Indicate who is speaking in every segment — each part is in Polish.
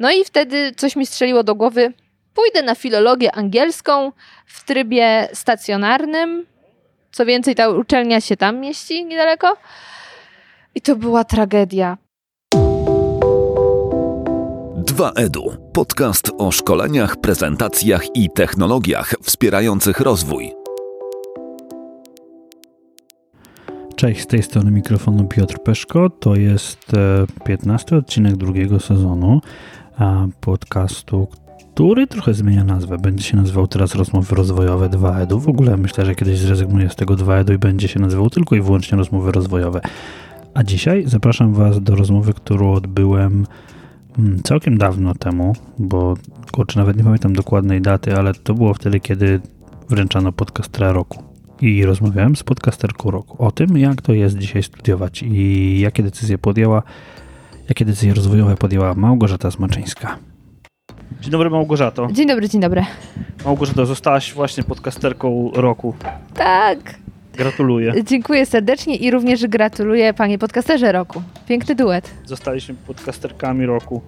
Speaker 1: No i wtedy coś mi strzeliło do głowy. Pójdę na filologię angielską w trybie stacjonarnym. Co więcej, ta uczelnia się tam mieści niedaleko. I to była tragedia.
Speaker 2: 2EDU. Podcast o szkoleniach, prezentacjach i technologiach wspierających rozwój.
Speaker 3: Cześć, z tej strony mikrofonu Piotr Peszko. To jest 15 odcinek drugiego sezonu podcastu, który trochę zmienia nazwę. Będzie się nazywał teraz Rozmowy Rozwojowe 2EDU. W ogóle myślę, że kiedyś zrezygnuję z tego 2EDU i będzie się nazywał tylko i wyłącznie Rozmowy Rozwojowe. A dzisiaj zapraszam Was do rozmowy, którą odbyłem mm, całkiem dawno temu, bo kurczę, nawet nie pamiętam dokładnej daty, ale to było wtedy, kiedy wręczano podcastera roku. I rozmawiałem z podcasterką roku o tym, jak to jest dzisiaj studiować i jakie decyzje podjęła, jakie decyzje rozwojowe podjęła Małgorzata Smaczyńska. Dzień dobry Małgorzato.
Speaker 1: Dzień dobry, dzień dobry.
Speaker 3: Małgorzato, zostałaś właśnie podcasterką roku.
Speaker 1: Tak.
Speaker 3: Gratuluję.
Speaker 1: Dziękuję serdecznie i również gratuluję panie podcasterze roku. Piękny duet.
Speaker 3: Zostaliśmy podcasterkami roku.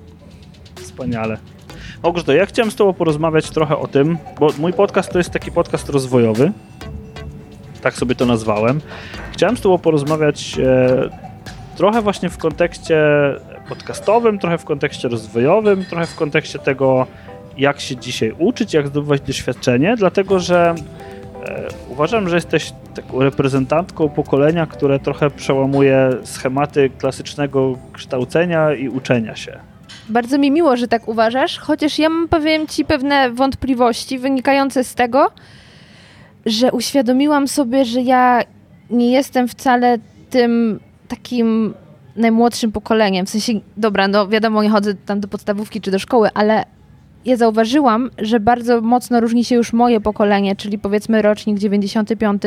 Speaker 3: Wspaniale. Małgorzato, ja chciałem z tobą porozmawiać trochę o tym, bo mój podcast to jest taki podcast rozwojowy. Tak sobie to nazwałem. Chciałem z tobą porozmawiać e, trochę właśnie w kontekście podcastowym, trochę w kontekście rozwojowym, trochę w kontekście tego, jak się dzisiaj uczyć, jak zdobywać doświadczenie, dlatego że e, uważam, że jesteś taką reprezentantką pokolenia, które trochę przełamuje schematy klasycznego kształcenia i uczenia się.
Speaker 1: Bardzo mi miło, że tak uważasz, chociaż ja mam, powiem Ci, pewne wątpliwości wynikające z tego, że uświadomiłam sobie, że ja nie jestem wcale tym takim najmłodszym pokoleniem. W sensie, dobra, no wiadomo, nie chodzę tam do podstawówki czy do szkoły, ale ja zauważyłam, że bardzo mocno różni się już moje pokolenie, czyli powiedzmy rocznik 95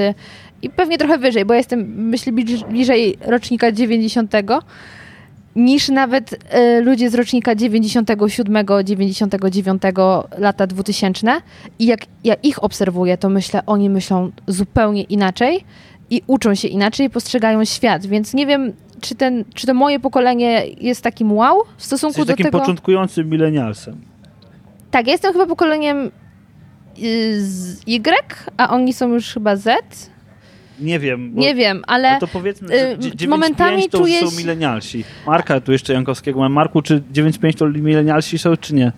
Speaker 1: i pewnie trochę wyżej, bo ja jestem, myślę, bliżej rocznika 90 niż nawet y, ludzie z rocznika 97, 99 lata 2000 i jak ja ich obserwuję, to myślę, oni myślą zupełnie inaczej i uczą się inaczej, postrzegają świat, więc nie wiem, czy, ten, czy to moje pokolenie jest takim wow w stosunku
Speaker 3: Jesteś
Speaker 1: do
Speaker 3: takim
Speaker 1: tego...
Speaker 3: początkującym milenialsem.
Speaker 1: Tak, ja jestem chyba pokoleniem y, Y, a oni są już chyba Z.
Speaker 3: Nie wiem.
Speaker 1: nie wiem, ale,
Speaker 3: to powiedzmy, że 9, momentami to czuję... są milenialsi. Marka tu jeszcze Jankowskiego mam. Marku, czy 9.5 to milenialsi są, czy nie?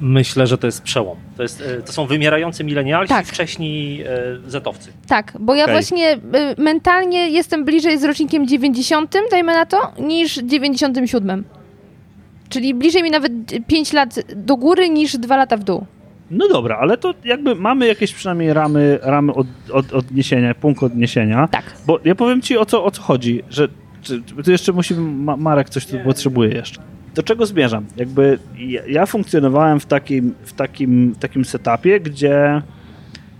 Speaker 4: Myślę, że to jest przełom. To, jest, e, to są wymierający milenialsi, tak. wcześniej zetowcy.
Speaker 1: Tak, bo ja okay. właśnie y, mentalnie jestem bliżej z rocznikiem 90, dajmy na to, niż 97. Czyli bliżej mi nawet 5 lat do góry niż 2 lata w dół.
Speaker 3: No dobra, ale to jakby mamy jakieś przynajmniej ramy, ramy od, od, odniesienia, punkt odniesienia.
Speaker 1: Tak.
Speaker 3: Bo ja powiem ci o co, o co chodzi, że czy, czy jeszcze musi, Marek coś tu potrzebuje jeszcze. Do czego zmierzam? Jakby ja, ja funkcjonowałem w takim, w, takim, takim setupie, gdzie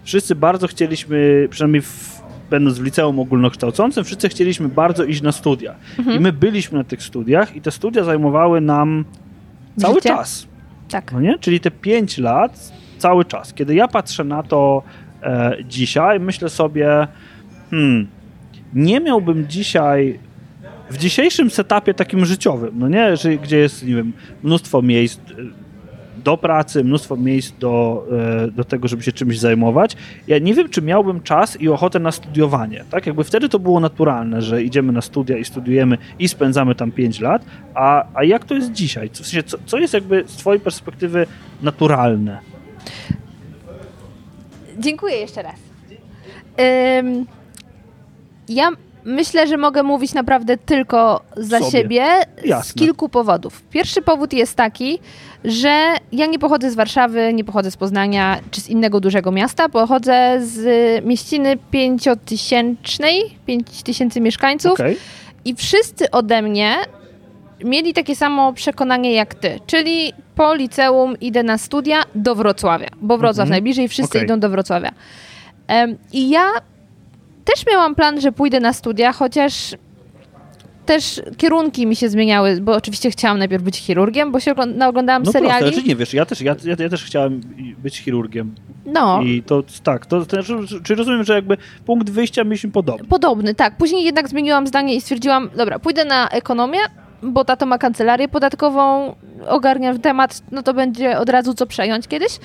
Speaker 3: wszyscy bardzo chcieliśmy, przynajmniej w, będąc w liceum ogólnokształcącym, wszyscy chcieliśmy bardzo iść na studia. Mhm. I my byliśmy na tych studiach i te studia zajmowały nam cały Życie? czas.
Speaker 1: Tak.
Speaker 3: No nie? Czyli te 5 lat cały czas. Kiedy ja patrzę na to e, dzisiaj, myślę sobie, hmm, nie miałbym dzisiaj w dzisiejszym setupie takim życiowym, no nie, że, gdzie jest, nie wiem, mnóstwo miejsc e, do pracy, mnóstwo miejsc do, e, do tego, żeby się czymś zajmować. Ja nie wiem, czy miałbym czas i ochotę na studiowanie. Tak? Jakby wtedy to było naturalne, że idziemy na studia i studiujemy i spędzamy tam 5 lat, a, a jak to jest dzisiaj? W sensie, co, co jest jakby z twojej perspektywy naturalne?
Speaker 1: Dziękuję jeszcze raz. Ja myślę, że mogę mówić naprawdę tylko za Sobie. siebie Jasne. z kilku powodów. Pierwszy powód jest taki, że ja nie pochodzę z Warszawy, nie pochodzę z Poznania czy z innego dużego miasta, pochodzę z mieściny pięciotysięcznej, pięć tysięcy mieszkańców okay. i wszyscy ode mnie mieli takie samo przekonanie jak ty, czyli po liceum idę na studia do Wrocławia, bo Wrocław mm -hmm. najbliżej, wszyscy okay. idą do Wrocławia. Um, I ja też miałam plan, że pójdę na studia, chociaż też kierunki mi się zmieniały, bo oczywiście chciałam najpierw być chirurgiem, bo się oglądałam
Speaker 3: no
Speaker 1: seriali.
Speaker 3: Proste, nie wiesz, ja też, ja, ja, ja, też chciałem być chirurgiem.
Speaker 1: No.
Speaker 3: I to tak, to, to, czy rozumiem, że jakby punkt wyjścia mieliśmy podobny?
Speaker 1: Podobny, tak. Później jednak zmieniłam zdanie i stwierdziłam, dobra, pójdę na ekonomię, bo tato ma kancelarię podatkową, ogarnia temat, no to będzie od razu co przejąć kiedyś.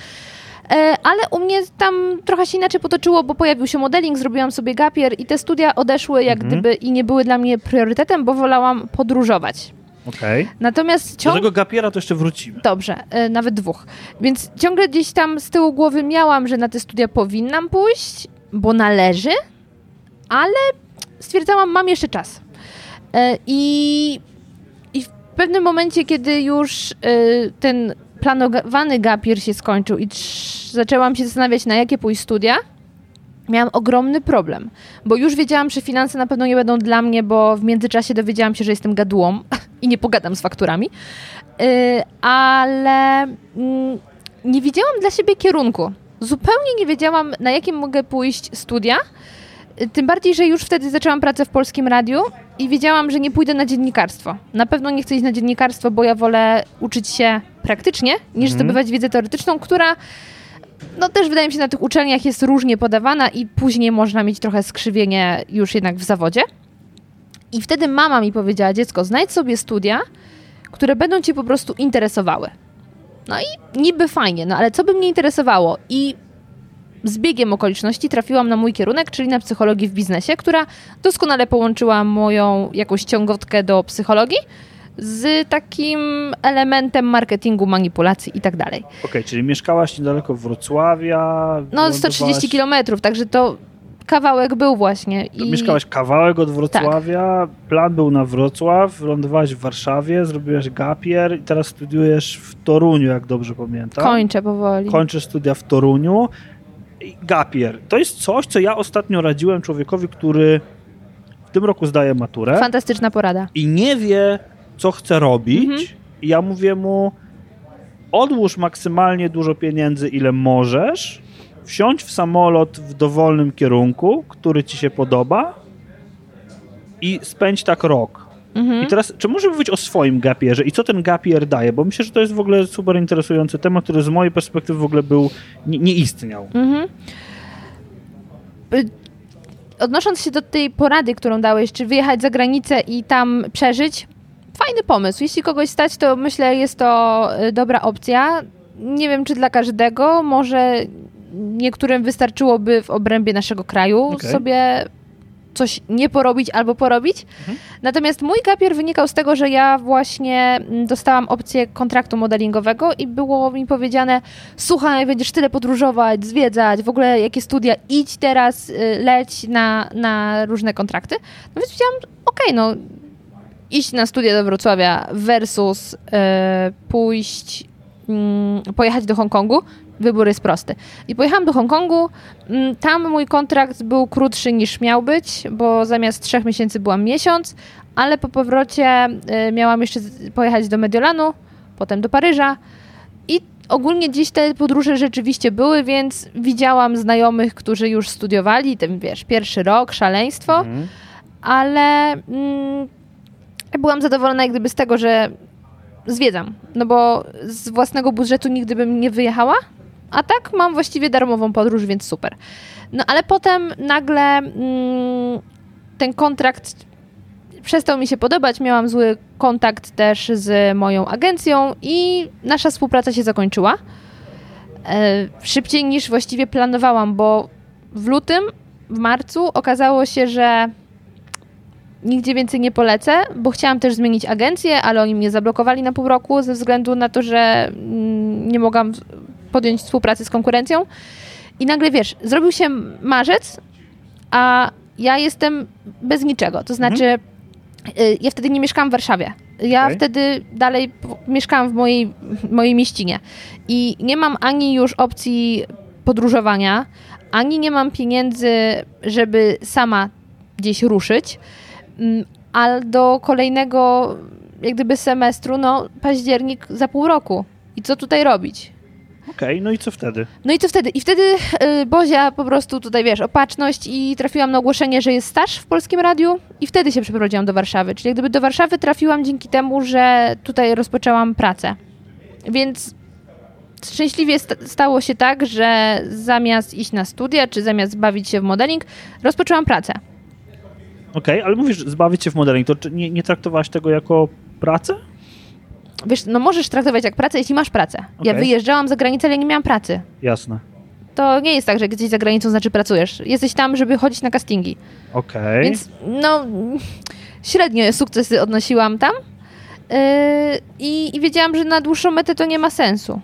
Speaker 1: E, ale u mnie tam trochę się inaczej potoczyło, bo pojawił się modeling, zrobiłam sobie gapier i te studia odeszły jak mhm. gdyby i nie były dla mnie priorytetem, bo wolałam podróżować.
Speaker 3: Okay.
Speaker 1: Natomiast
Speaker 3: ciągle... Do tego gapiera to jeszcze wrócimy.
Speaker 1: Dobrze, e, nawet dwóch. Więc ciągle gdzieś tam z tyłu głowy miałam, że na te studia powinnam pójść, bo należy, ale stwierdzałam, mam jeszcze czas. E, I, i w pewnym momencie, kiedy już e, ten planowany gapier się skończył i zaczęłam się zastanawiać, na jakie pójść studia, miałam ogromny problem, bo już wiedziałam, że finanse na pewno nie będą dla mnie, bo w międzyczasie dowiedziałam się, że jestem gadułą i nie pogadam z fakturami, y, ale mm, nie wiedziałam dla siebie kierunku. Zupełnie nie wiedziałam, na jakim mogę pójść studia, tym bardziej, że już wtedy zaczęłam pracę w Polskim Radiu i wiedziałam, że nie pójdę na dziennikarstwo. Na pewno nie chcę iść na dziennikarstwo, bo ja wolę uczyć się praktycznie, niż mhm. zdobywać wiedzę teoretyczną, która no też wydaje mi się na tych uczelniach jest różnie podawana i później można mieć trochę skrzywienie już jednak w zawodzie. I wtedy mama mi powiedziała, dziecko, znajdź sobie studia, które będą cię po prostu interesowały. No i niby fajnie, no ale co by mnie interesowało? I z biegiem okoliczności trafiłam na mój kierunek, czyli na psychologię w biznesie, która doskonale połączyła moją jakąś ciągotkę do psychologii z takim elementem marketingu, manipulacji i tak dalej.
Speaker 3: Okej, okay, czyli mieszkałaś niedaleko Wrocławia?
Speaker 1: No, 130 kilometrów, także to kawałek był właśnie.
Speaker 3: I... Mieszkałaś kawałek od Wrocławia, tak. plan był na Wrocław, lądowałaś w Warszawie, zrobiłaś gapier i teraz studiujesz w Toruniu, jak dobrze pamiętam.
Speaker 1: Kończę powoli.
Speaker 3: Kończę studia w Toruniu. Gapier, to jest coś, co ja ostatnio radziłem człowiekowi, który w tym roku zdaje maturę.
Speaker 1: Fantastyczna porada.
Speaker 3: I nie wie, co chce robić. Mhm. I ja mówię mu, odłóż maksymalnie dużo pieniędzy, ile możesz, wsiądź w samolot w dowolnym kierunku, który ci się podoba i spędź tak rok. Mhm. I teraz, czy może mówić o swoim gapierze i co ten gapier daje? Bo myślę, że to jest w ogóle super interesujący temat, który z mojej perspektywy w ogóle był, nie, nie istniał. Mhm.
Speaker 1: Y, odnosząc się do tej porady, którą dałeś, czy wyjechać za granicę i tam przeżyć, fajny pomysł. Jeśli kogoś stać, to myślę, jest to y, dobra opcja. Nie wiem, czy dla każdego, może niektórym wystarczyłoby w obrębie naszego kraju okay. sobie coś nie porobić albo porobić. Mhm. Natomiast mój gapier wynikał z tego, że ja właśnie mm, dostałam opcję kontraktu modelingowego i było mi powiedziane, słuchaj, będziesz tyle podróżować, zwiedzać, w ogóle jakie studia, idź teraz, y, leć na, na różne kontrakty. No więc powiedziałam, okej, okay, no iść na studia do Wrocławia versus y, pójść, y, pojechać do Hongkongu, wybór jest prosty. I pojechałam do Hongkongu. Mm, tam mój kontrakt był krótszy niż miał być, bo zamiast trzech miesięcy byłam miesiąc, ale po powrocie y, miałam jeszcze pojechać do Mediolanu, potem do Paryża. I ogólnie dziś te podróże rzeczywiście były, więc widziałam znajomych, którzy już studiowali, ten wiesz, pierwszy rok, szaleństwo, mhm. ale mm, byłam zadowolona jak gdyby z tego, że zwiedzam, no bo z własnego budżetu nigdy bym nie wyjechała, a tak mam właściwie darmową podróż, więc super. No ale potem nagle mm, ten kontrakt przestał mi się podobać, miałam zły kontakt też z moją agencją i nasza współpraca się zakończyła. E, szybciej niż właściwie planowałam, bo w lutym, w marcu okazało się, że nigdzie więcej nie polecę, bo chciałam też zmienić agencję, ale oni mnie zablokowali na pół roku ze względu na to, że mm, nie mogłam podjąć współpracy z konkurencją. I nagle wiesz, zrobił się marzec, a ja jestem bez niczego. To znaczy, mhm. ja wtedy nie mieszkałam w Warszawie. Ja okay. wtedy dalej mieszkałam w mojej, mojej mieścinie. I nie mam ani już opcji podróżowania, ani nie mam pieniędzy, żeby sama gdzieś ruszyć. Mm, a do kolejnego jak gdyby semestru, no październik za pół roku. I co tutaj robić?
Speaker 3: Okej, okay, no i co wtedy?
Speaker 1: No i co wtedy? I wtedy yy, Bozia po prostu tutaj, wiesz, opatrzność i trafiłam na ogłoszenie, że jest staż w Polskim Radiu i wtedy się przeprowadziłam do Warszawy. Czyli gdyby do Warszawy trafiłam dzięki temu, że tutaj rozpoczęłam pracę. Więc szczęśliwie st stało się tak, że zamiast iść na studia, czy zamiast bawić się w modeling, rozpoczęłam pracę.
Speaker 3: Okej, okay, ale mówisz, zbawić się w modeling, to nie, nie traktowałaś tego jako pracę?
Speaker 1: Wiesz, no możesz traktować jak pracę, jeśli masz pracę. Ja
Speaker 3: Okej.
Speaker 1: wyjeżdżałam za granicę, ale nie miałam pracy.
Speaker 3: Jasne.
Speaker 1: To nie jest tak, że jesteś za granicą, znaczy pracujesz. Jesteś tam, żeby chodzić na castingi.
Speaker 3: Okej.
Speaker 1: Więc no, średnio sukcesy odnosiłam tam. Yy, i, I wiedziałam, że na dłuższą metę to nie ma sensu.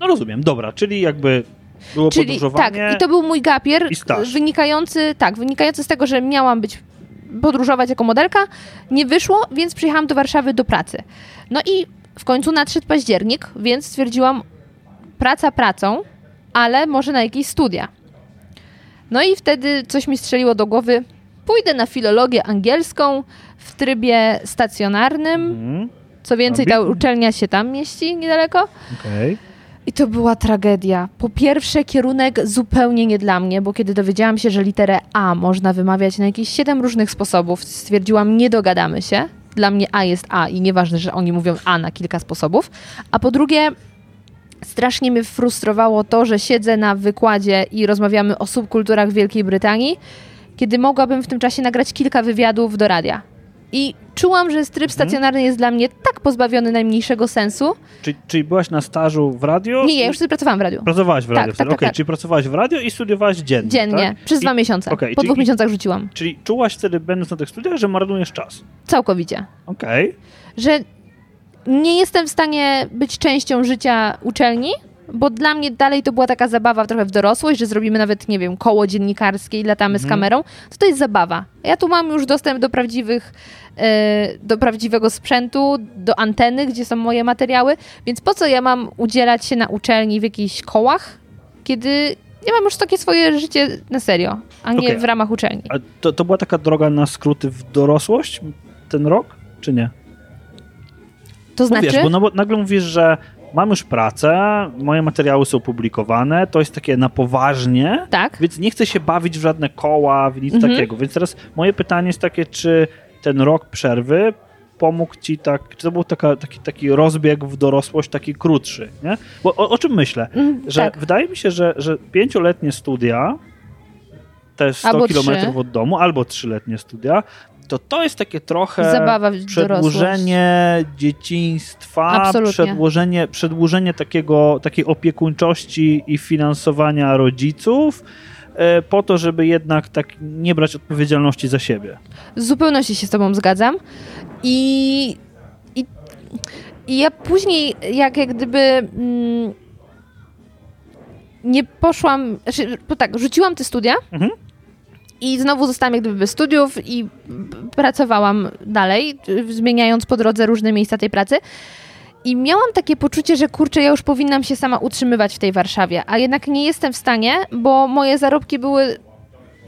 Speaker 3: No rozumiem, dobra, czyli jakby było
Speaker 1: Czyli
Speaker 3: podróżowanie.
Speaker 1: tak, i to był mój gapier wynikający, tak, wynikający z tego, że miałam być podróżować jako modelka. Nie wyszło, więc przyjechałam do Warszawy do pracy. No i w końcu nadszedł październik, więc stwierdziłam praca pracą, ale może na jakieś studia. No i wtedy coś mi strzeliło do głowy. Pójdę na filologię angielską w trybie stacjonarnym.
Speaker 3: Mhm,
Speaker 1: Co więcej, ta uczelnia się tam mieści niedaleko.
Speaker 3: Okej.
Speaker 1: I to była tragedia. Po pierwsze, kierunek zupełnie nie dla mnie, bo kiedy dowiedziałam się, że literę A można wymawiać na jakieś siedem różnych sposobów, stwierdziłam, nie dogadamy się. Dla mnie A jest A i nieważne, że oni mówią A na kilka sposobów. A po drugie, strasznie mnie frustrowało to, że siedzę na wykładzie i rozmawiamy o subkulturach Wielkiej Brytanii, kiedy mogłabym w tym czasie nagrać kilka wywiadów do radia. I czułam, że tryb stacjonarny jest dla mnie tak pozbawiony najmniejszego sensu.
Speaker 3: Czyli, czyli byłaś na stażu w radio?
Speaker 1: Nie, ja już wtedy pracowałam w radiu.
Speaker 3: Pracowałaś w
Speaker 1: Tak,
Speaker 3: radio
Speaker 1: tak,
Speaker 3: wtedy.
Speaker 1: tak,
Speaker 3: Okej,
Speaker 1: tak.
Speaker 3: czyli pracowałaś w radio i studiowałaś dziennie.
Speaker 1: Dziennie,
Speaker 3: Tak?
Speaker 1: przez
Speaker 3: I,
Speaker 1: dwa miesiące.
Speaker 3: okej,
Speaker 1: po
Speaker 3: czyli-
Speaker 1: dwóch miesiącach rzuciłam.
Speaker 3: Czyli czułaś wtedy, będąc na tych studiach, że marnujesz czas.
Speaker 1: Całkowicie.
Speaker 3: Okej.
Speaker 1: Że nie jestem w stanie być częścią życia uczelni, bo dla mnie dalej to była taka zabawa trochę w dorosłość, że zrobimy nawet, nie wiem, koło dziennikarskie i latamy z
Speaker 3: Mhm.
Speaker 1: kamerą. To to jest zabawa. Ja tu mam już dostęp do prawdziwych, e, do prawdziwego sprzętu, do anteny, gdzie są moje materiały, więc po co ja mam udzielać się na uczelni w jakichś kołach, kiedy ja mam już takie swoje życie na serio, a nie
Speaker 3: Okej.
Speaker 1: w ramach uczelni.
Speaker 3: A to, to była taka droga na skróty w dorosłość ten rok, czy nie?
Speaker 1: To
Speaker 3: Bo
Speaker 1: znaczy...
Speaker 3: wiesz, bo, no, bo nagle mówisz, że mam już pracę, moje materiały są publikowane, to jest takie na poważnie,
Speaker 1: Tak.
Speaker 3: więc nie chcę się bawić w żadne koła, w nic
Speaker 1: Mhm.
Speaker 3: takiego. Więc teraz moje pytanie jest takie, czy ten rok przerwy pomógł ci tak, czy to był taka, taki, taki rozbieg w dorosłość, taki krótszy, nie? Bo o, o czym myślę?
Speaker 1: Mm,
Speaker 3: Że
Speaker 1: tak.
Speaker 3: wydaje mi się, że, że pięcioletnie studia, też 100
Speaker 1: Albo
Speaker 3: kilometrów od domu, albo trzyletnie studia, to to jest takie trochę
Speaker 1: Zabawa w dorosłość.
Speaker 3: przedłużenie dzieciństwa,
Speaker 1: Absolutnie.
Speaker 3: przedłużenie, przedłużenie takiego, takiej opiekuńczości i finansowania rodziców, e, po to, żeby jednak tak nie brać odpowiedzialności za siebie.
Speaker 1: W zupełności się z tobą zgadzam. I, i, i ja później, jak, jak gdyby mm, nie poszłam, znaczy, tak, rzuciłam te studia
Speaker 3: Mhm.
Speaker 1: I znowu zostałam jak gdyby bez studiów i pracowałam dalej, zmieniając po drodze różne miejsca tej pracy. I miałam takie poczucie, że kurczę, ja już powinnam się sama utrzymywać w tej Warszawie, a jednak nie jestem w stanie, bo moje zarobki były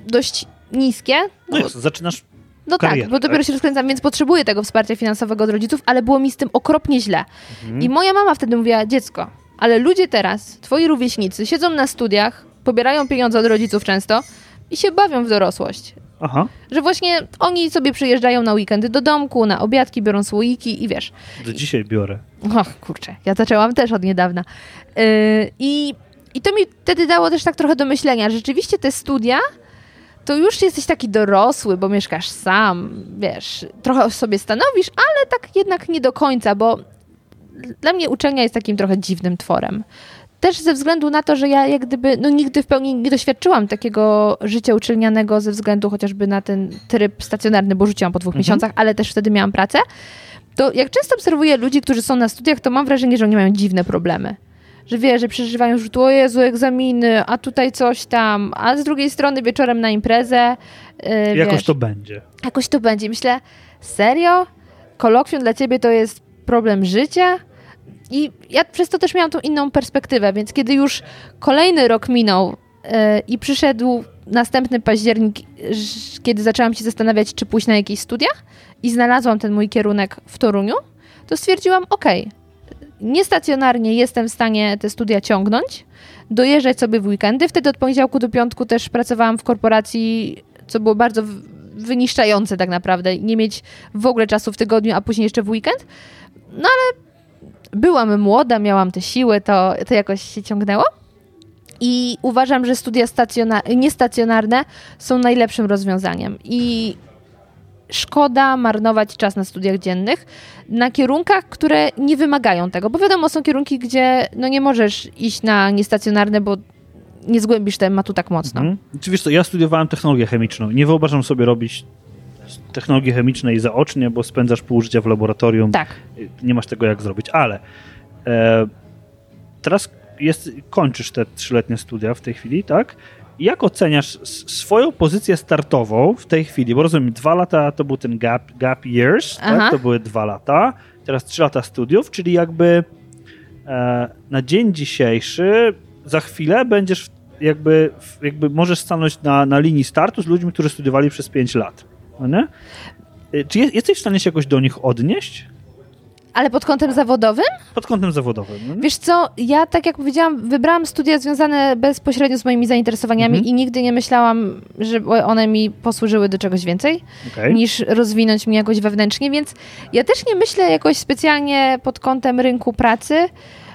Speaker 1: dość niskie.
Speaker 3: No jest, zaczynasz
Speaker 1: No
Speaker 3: karierę,
Speaker 1: tak, bo dopiero
Speaker 3: tak?
Speaker 1: się rozkręcam, więc potrzebuję tego wsparcia finansowego od rodziców, ale było mi z tym okropnie źle.
Speaker 3: Mhm.
Speaker 1: I moja mama wtedy mówiła, dziecko, ale ludzie teraz, twoi rówieśnicy, siedzą na studiach, pobierają pieniądze od rodziców często i się bawią w dorosłość.
Speaker 3: Aha,
Speaker 1: Że właśnie oni sobie przyjeżdżają na weekendy do domku, na obiadki, biorą słoiki i wiesz.
Speaker 3: do dzisiaj biorę.
Speaker 1: Och, kurczę, ja zaczęłam też od niedawna. Yy, i, I to mi wtedy dało też tak trochę do myślenia. Rzeczywiście te studia, to już jesteś taki dorosły, bo mieszkasz sam, wiesz, trochę sobie stanowisz, ale tak jednak nie do końca, bo dla mnie uczelnia jest takim trochę dziwnym tworem. Też ze względu na to, że ja jak gdyby, no nigdy w pełni nie doświadczyłam takiego życia uczelnianego ze względu chociażby na ten tryb stacjonarny, bo rzuciłam po dwóch
Speaker 3: Mhm.
Speaker 1: miesiącach, ale też wtedy miałam pracę. To jak często obserwuję ludzi, którzy są na studiach, to mam wrażenie, że oni mają dziwne problemy. Że wie, że przeżywają, tu o Jezu, egzaminy, a tutaj coś tam, a z drugiej strony wieczorem na imprezę. Yy,
Speaker 3: Jakoś
Speaker 1: wiesz,
Speaker 3: to będzie.
Speaker 1: jakoś to będzie. Myślę, serio? Kolokwium dla ciebie to jest problem życia? I ja przez to też miałam tą inną perspektywę, więc kiedy już kolejny rok minął e, i przyszedł następny październik, kiedy zaczęłam się zastanawiać, czy pójść na jakieś studia i znalazłam ten mój kierunek w Toruniu, to stwierdziłam, okej, niestacjonarnie jestem w stanie te studia ciągnąć, dojeżdżać sobie w weekendy. Wtedy od poniedziałku do piątku też pracowałam w korporacji, co było bardzo wyniszczające tak naprawdę. Nie mieć w ogóle czasu w tygodniu, a później jeszcze w weekend. No ale byłam młoda, miałam te siły, to, to jakoś się ciągnęło. I uważam, że studia stacjona- niestacjonarne są najlepszym rozwiązaniem. I szkoda marnować czas na studiach dziennych na kierunkach, które nie wymagają tego, bo wiadomo, są kierunki, gdzie no nie możesz iść na niestacjonarne, bo nie zgłębisz tematu tak mocno. Mhm.
Speaker 3: Wiesz co, ja studiowałem technologię chemiczną. Nie wyobrażam sobie robić technologii chemicznej zaocznie, bo spędzasz pół życia w laboratorium.
Speaker 1: Tak.
Speaker 3: Nie masz tego jak zrobić, ale e, teraz jest, kończysz te trzyletnie studia w tej chwili, tak? Jak oceniasz swoją pozycję startową w tej chwili? Bo rozumiem, dwa lata to był ten gap, gap years, tak? to były dwa lata, teraz trzy lata studiów, czyli jakby e, na dzień dzisiejszy za chwilę będziesz jakby, jakby możesz stanąć na, na linii startu z ludźmi, którzy studiowali przez pięć lat. E, czy jesteś w stanie się jakoś do nich odnieść?
Speaker 1: Ale pod kątem zawodowym?
Speaker 3: Pod kątem zawodowym. No
Speaker 1: Wiesz co, ja tak jak powiedziałam, wybrałam studia związane bezpośrednio z moimi zainteresowaniami mhm. i nigdy nie myślałam, że one mi posłużyły do czegoś więcej, okay. niż rozwinąć mnie jakoś wewnętrznie, więc ja też nie myślę jakoś specjalnie pod kątem rynku pracy,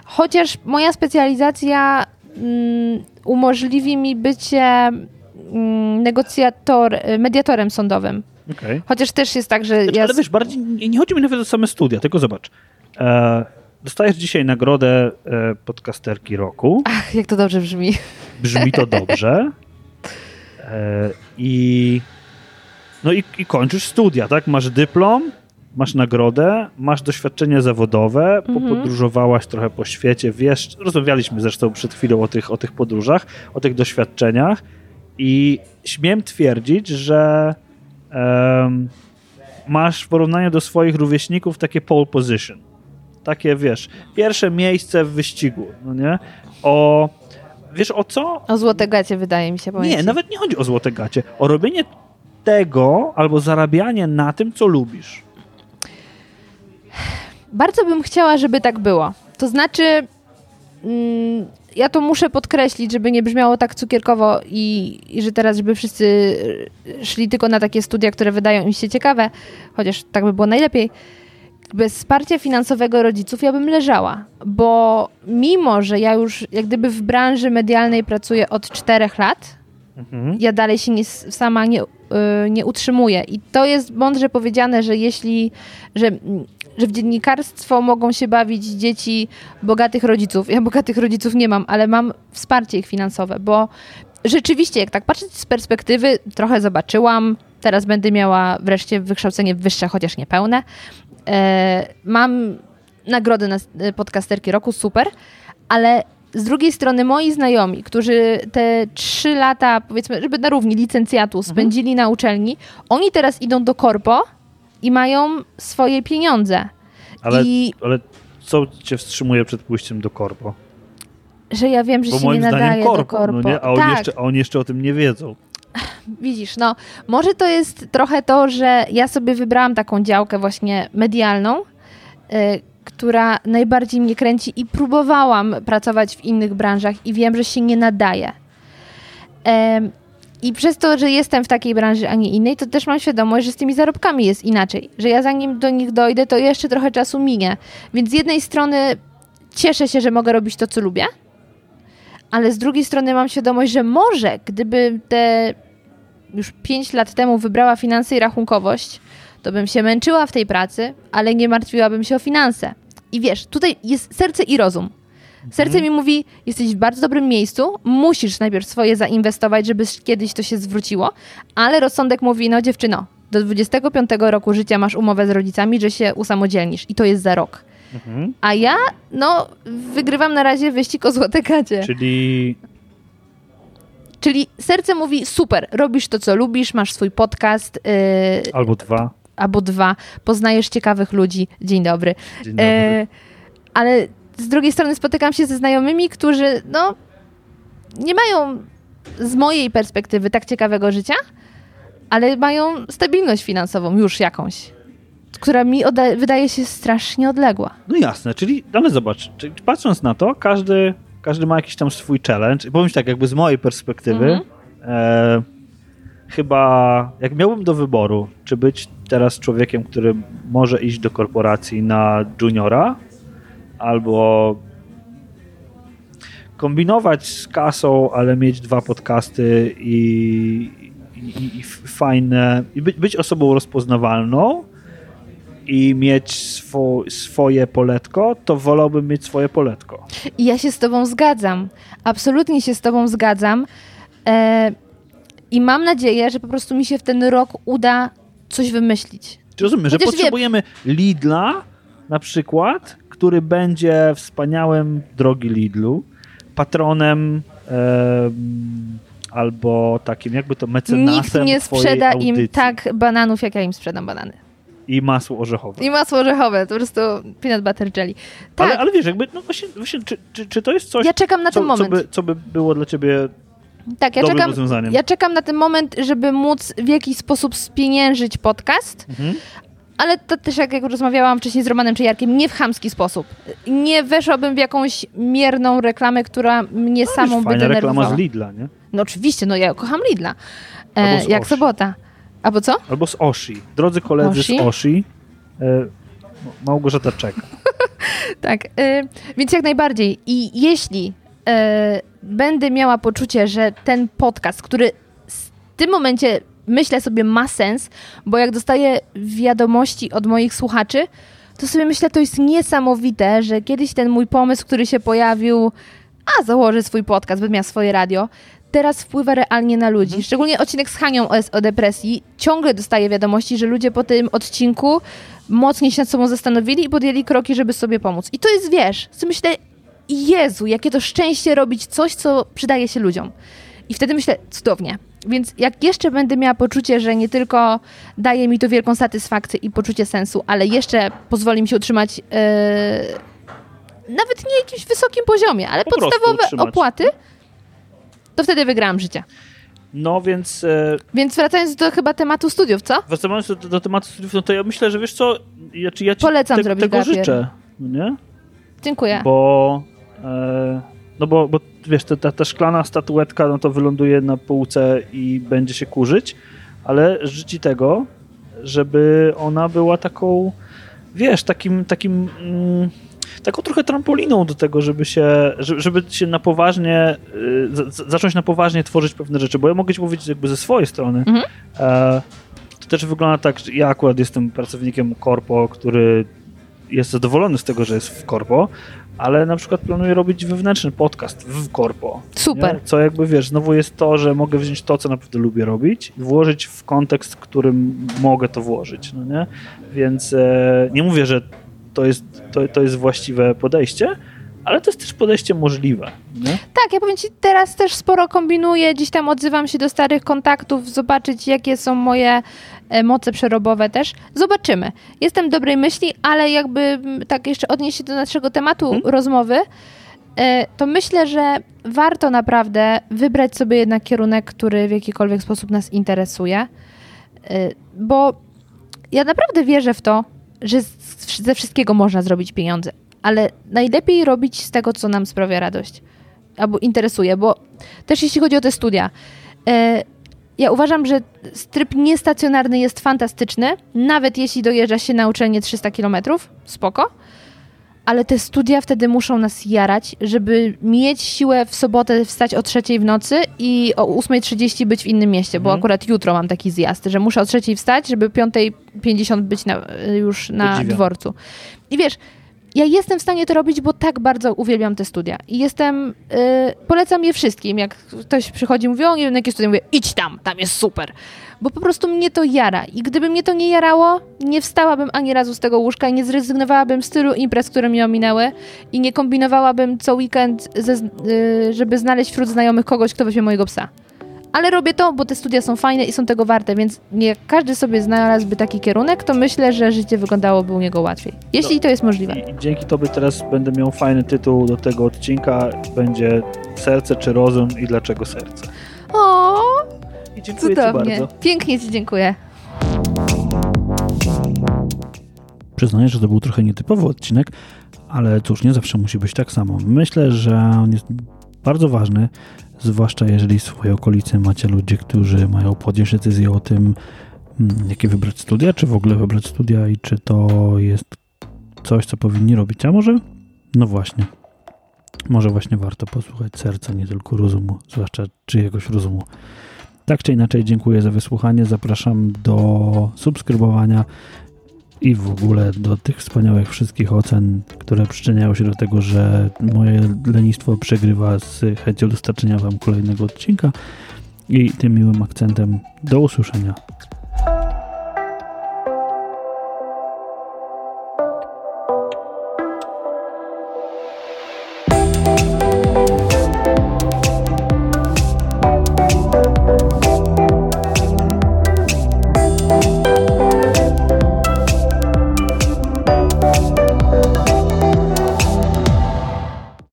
Speaker 1: chociaż moja specjalizacja mm, umożliwi mi bycie negocjator, mediatorem sądowym. Okay. Chociaż też jest tak, że.
Speaker 3: Znaczy, ja... Ale wiesz, bardziej nie chodzi mi nawet o same studia, tylko zobacz. E, dostajesz dzisiaj nagrodę e, podcasterki roku.
Speaker 1: Ach, jak to dobrze brzmi.
Speaker 3: Brzmi to dobrze. E, I. No i, i kończysz studia, tak? Masz dyplom, masz nagrodę, masz doświadczenie zawodowe, mhm. popodróżowałaś trochę po świecie, wiesz, rozmawialiśmy zresztą przed chwilą o tych, o tych podróżach, o tych doświadczeniach i śmiem twierdzić, że um, masz w porównaniu do swoich rówieśników takie pole position. Takie, wiesz, pierwsze miejsce w wyścigu, no nie? O, wiesz o co?
Speaker 1: O złote gacie wydaje mi się.
Speaker 3: Nie, nawet nie chodzi o złote gacie. O robienie tego albo zarabianie na tym, co lubisz.
Speaker 1: Bardzo bym chciała, żeby tak było. To znaczy, mm, ja to muszę podkreślić, żeby nie brzmiało tak cukierkowo i, i, że teraz, żeby wszyscy szli tylko na takie studia, które wydają im się ciekawe, chociaż tak by było najlepiej. Bez wsparcia finansowego rodziców ja bym leżała, bo mimo, że ja już jak gdyby w branży medialnej pracuję od czterech lat, mhm. ja dalej się nie, sama nie, yy, nie utrzymuję. I to jest mądrze powiedziane, że jeśli, że że w dziennikarstwo mogą się bawić dzieci bogatych rodziców. Ja bogatych rodziców nie mam, ale mam wsparcie ich finansowe, bo rzeczywiście, jak tak patrzeć z perspektywy, trochę zobaczyłam. Teraz będę miała wreszcie wykształcenie wyższe, chociaż niepełne. E, mam nagrodę na podcasterki roku, super, ale z drugiej strony moi znajomi, którzy te trzy lata, powiedzmy, żeby na równi licencjatu mhm. spędzili mhm. na uczelni, oni teraz idą do korpo i mają swoje pieniądze.
Speaker 3: Ale, I... ale co cię wstrzymuje przed pójściem do korpo?
Speaker 1: Że ja wiem, że Bo się nie nadaje korpo, do korpo. No nie?
Speaker 3: A, oni tak. jeszcze, a oni jeszcze o tym nie wiedzą.
Speaker 1: Widzisz, no może to jest trochę to, że ja sobie wybrałam taką działkę właśnie medialną, yy, która najbardziej mnie kręci i próbowałam pracować w innych branżach i wiem, że się nie nadaje. Yy, i przez to, że jestem w takiej branży, a nie innej, to też mam świadomość, że z tymi zarobkami jest inaczej. Że ja zanim do nich dojdę, to jeszcze trochę czasu minie. Więc z jednej strony cieszę się, że mogę robić to, co lubię, ale z drugiej strony mam świadomość, że może gdyby te już 5 lat temu wybrała finanse i rachunkowość, to bym się męczyła w tej pracy, ale nie martwiłabym się o finanse. I wiesz, tutaj jest serce i rozum. Serce mi mówi, jesteś w bardzo dobrym miejscu, musisz najpierw swoje zainwestować, żeby kiedyś to się zwróciło, ale rozsądek mówi, no dziewczyno, do 25 roku życia masz umowę z rodzicami, że się usamodzielnisz i to jest za rok. Mhm. A ja, no, wygrywam na razie wyścig o złote gacie.
Speaker 3: Czyli...
Speaker 1: Czyli serce mówi, super, robisz to, co lubisz, masz swój podcast.
Speaker 3: Yy, albo dwa.
Speaker 1: Albo dwa. Poznajesz ciekawych ludzi. Dzień dobry. Dzień dobry. Yy, ale z drugiej strony spotykam się ze znajomymi, którzy no, nie mają z mojej perspektywy tak ciekawego życia, ale mają stabilność finansową już jakąś, która mi wydaje się strasznie odległa.
Speaker 3: No jasne, czyli, ale zobacz, czyli patrząc na to, każdy, każdy ma jakiś tam swój challenge. I powiem tak, jakby z mojej perspektywy, mhm. e, chyba jak miałbym do wyboru, czy być teraz człowiekiem, który może iść do korporacji na juniora, albo kombinować z kasą, ale mieć dwa podcasty i, i, i fajne, i być, być osobą rozpoznawalną i mieć swo, swoje poletko, to wolałbym mieć swoje poletko.
Speaker 1: I ja się z tobą zgadzam. Absolutnie się z tobą zgadzam. E, I mam nadzieję, że po prostu mi się w ten rok uda coś wymyślić.
Speaker 3: Rozumiem, że potrzebujemy wiem. Lidla na przykład, który będzie wspaniałym drogi Lidlu, patronem e, albo takim jakby to mecenasem
Speaker 1: Nikt nie sprzeda im tak bananów, jak ja im sprzedam banany.
Speaker 3: I masło orzechowe.
Speaker 1: I masło orzechowe, to po prostu peanut butter jelly. Tak.
Speaker 3: Ale, ale wiesz, jakby, no właśnie, właśnie czy, czy, czy, to jest coś,
Speaker 1: ja czekam na
Speaker 3: co,
Speaker 1: ten moment.
Speaker 3: Co by, co by było dla ciebie
Speaker 1: tak, ja czekam, ja czekam na ten moment, żeby móc w jakiś sposób spieniężyć podcast, mhm. Ale to też jak, jak rozmawiałam wcześniej z Romanem Czejarkiem, nie w chamski sposób. Nie weszłabym w jakąś mierną reklamę, która mnie no, samą by denerwowała.
Speaker 3: reklama z Lidla, nie?
Speaker 1: No oczywiście, no ja kocham Lidla. E, jak Oshi. sobota. Albo co?
Speaker 3: Albo z Oshi. Drodzy koledzy Oshi? z Oshi, e, Małgorzata czeka.
Speaker 1: tak, e, więc jak najbardziej. I jeśli e, będę miała poczucie, że ten podcast, który w tym momencie myślę sobie ma sens, bo jak dostaję wiadomości od moich słuchaczy, to sobie myślę, to jest niesamowite, że kiedyś ten mój pomysł, który się pojawił, a założę swój podcast, będę miała swoje radio, teraz wpływa realnie na ludzi. Mhm. Szczególnie odcinek z Hanią o, o depresji. Ciągle dostaję wiadomości, że ludzie po tym odcinku mocniej się nad sobą zastanowili i podjęli kroki, żeby sobie pomóc. I to jest, wiesz, co myślę, Jezu, jakie to szczęście robić coś, co przydaje się ludziom. I wtedy myślę, cudownie. Więc jak jeszcze będę miała poczucie, że nie tylko daje mi to wielką satysfakcję i poczucie sensu, ale jeszcze pozwoli mi się utrzymać yy, nawet nie jakimś wysokim poziomie, ale po podstawowe opłaty, to wtedy wygrałam życie.
Speaker 3: No więc. E,
Speaker 1: więc wracając do chyba tematu studiów, co?
Speaker 3: Wracając do, do tematu studiów, no to ja myślę, że wiesz co, ja, ja ci
Speaker 1: Polecam te, zrobić
Speaker 3: tego życzę. No nie?
Speaker 1: Dziękuję.
Speaker 3: Bo. E, no bo, bo wiesz, ta, ta szklana statuetka, no to wyląduje na półce i będzie się kurzyć, ale życzę tego, żeby ona była taką, wiesz, takim, takim. Mm, taką trochę trampoliną do tego, żeby się, żeby się na poważnie, y, zacząć na poważnie tworzyć pewne rzeczy, bo ja mogę ci powiedzieć jakby ze swojej strony, mhm. E, to też wygląda tak, że ja akurat jestem pracownikiem korpo, który jest zadowolony z tego, że jest w korpo, ale na przykład planuję robić wewnętrzny podcast w korpo.
Speaker 1: Super. Nie?
Speaker 3: Co jakby wiesz, znowu jest to, że mogę wziąć to, co naprawdę lubię robić i włożyć w kontekst, w którym mogę to włożyć, no nie? Więc e, nie mówię, że to jest, to, to jest właściwe podejście, ale to jest też podejście możliwe. Nie?
Speaker 1: Tak, ja powiem Ci, teraz też sporo kombinuję, gdzieś tam odzywam się do starych kontaktów, zobaczyć jakie są moje e, moce przerobowe też. Zobaczymy. Jestem dobrej myśli, ale jakby tak jeszcze odnieść się do naszego tematu hmm? rozmowy, e, to myślę, że warto naprawdę wybrać sobie jednak kierunek, który w jakikolwiek sposób nas interesuje, e, bo ja naprawdę wierzę w to, że ze wszystkiego można zrobić pieniądze, ale najlepiej robić z tego, co nam sprawia radość albo interesuje, bo też jeśli chodzi o te studia, e, ja uważam, że tryb niestacjonarny jest fantastyczny, nawet jeśli dojeżdża się na uczelnię 300 km, spoko, ale te studia wtedy muszą nas jarać, żeby mieć siłę w sobotę wstać o trzeciej w nocy i o 8.30 być w innym mieście, bo mhm. akurat jutro mam taki zjazd, że muszę o trzeciej wstać, żeby o 5.50 być na, już na Podziwiam. dworcu. I wiesz, ja jestem w stanie to robić, bo tak bardzo uwielbiam te studia. I jestem, yy, polecam je wszystkim. Jak ktoś przychodzi mówi, o, nie wiem, jakie studia, mówię, idź tam, tam jest super. Bo po prostu mnie to jara. I gdyby mnie to nie jarało, nie wstałabym ani razu z tego łóżka i nie zrezygnowałabym z tylu imprez, które mnie ominęły i nie kombinowałabym co weekend, ze, yy, żeby znaleźć wśród znajomych kogoś, kto weźmie mojego psa ale robię to, bo te studia są fajne i są tego warte, więc nie każdy sobie znalazłby taki kierunek, to myślę, że życie wyglądałoby u niego łatwiej. Jeśli to jest możliwe.
Speaker 3: I dzięki tobie teraz będę miał fajny tytuł do tego odcinka. Będzie serce czy rozum i dlaczego serce.
Speaker 1: O,
Speaker 3: I dziękuję cudownie. ci bardzo.
Speaker 1: Pięknie ci dziękuję.
Speaker 3: Przyznaję, że to był trochę nietypowy odcinek, ale cóż, nie zawsze musi być tak samo. Myślę, że on jest bardzo ważny, zwłaszcza jeżeli w swojej okolicy macie ludzi, którzy mają podjąć decyzję o tym, mm, jakie wybrać studia, czy w ogóle wybrać studia i czy to jest coś, co powinni robić. A może? No właśnie. Może właśnie warto posłuchać serca, nie tylko rozumu, zwłaszcza czyjegoś rozumu. Tak czy inaczej, dziękuję za wysłuchanie. Zapraszam do subskrybowania i w ogóle do tych wspaniałych wszystkich ocen, które przyczyniają się do tego, że moje lenistwo przegrywa z chęcią dostarczenia Wam kolejnego odcinka. I tym miłym akcentem do usłyszenia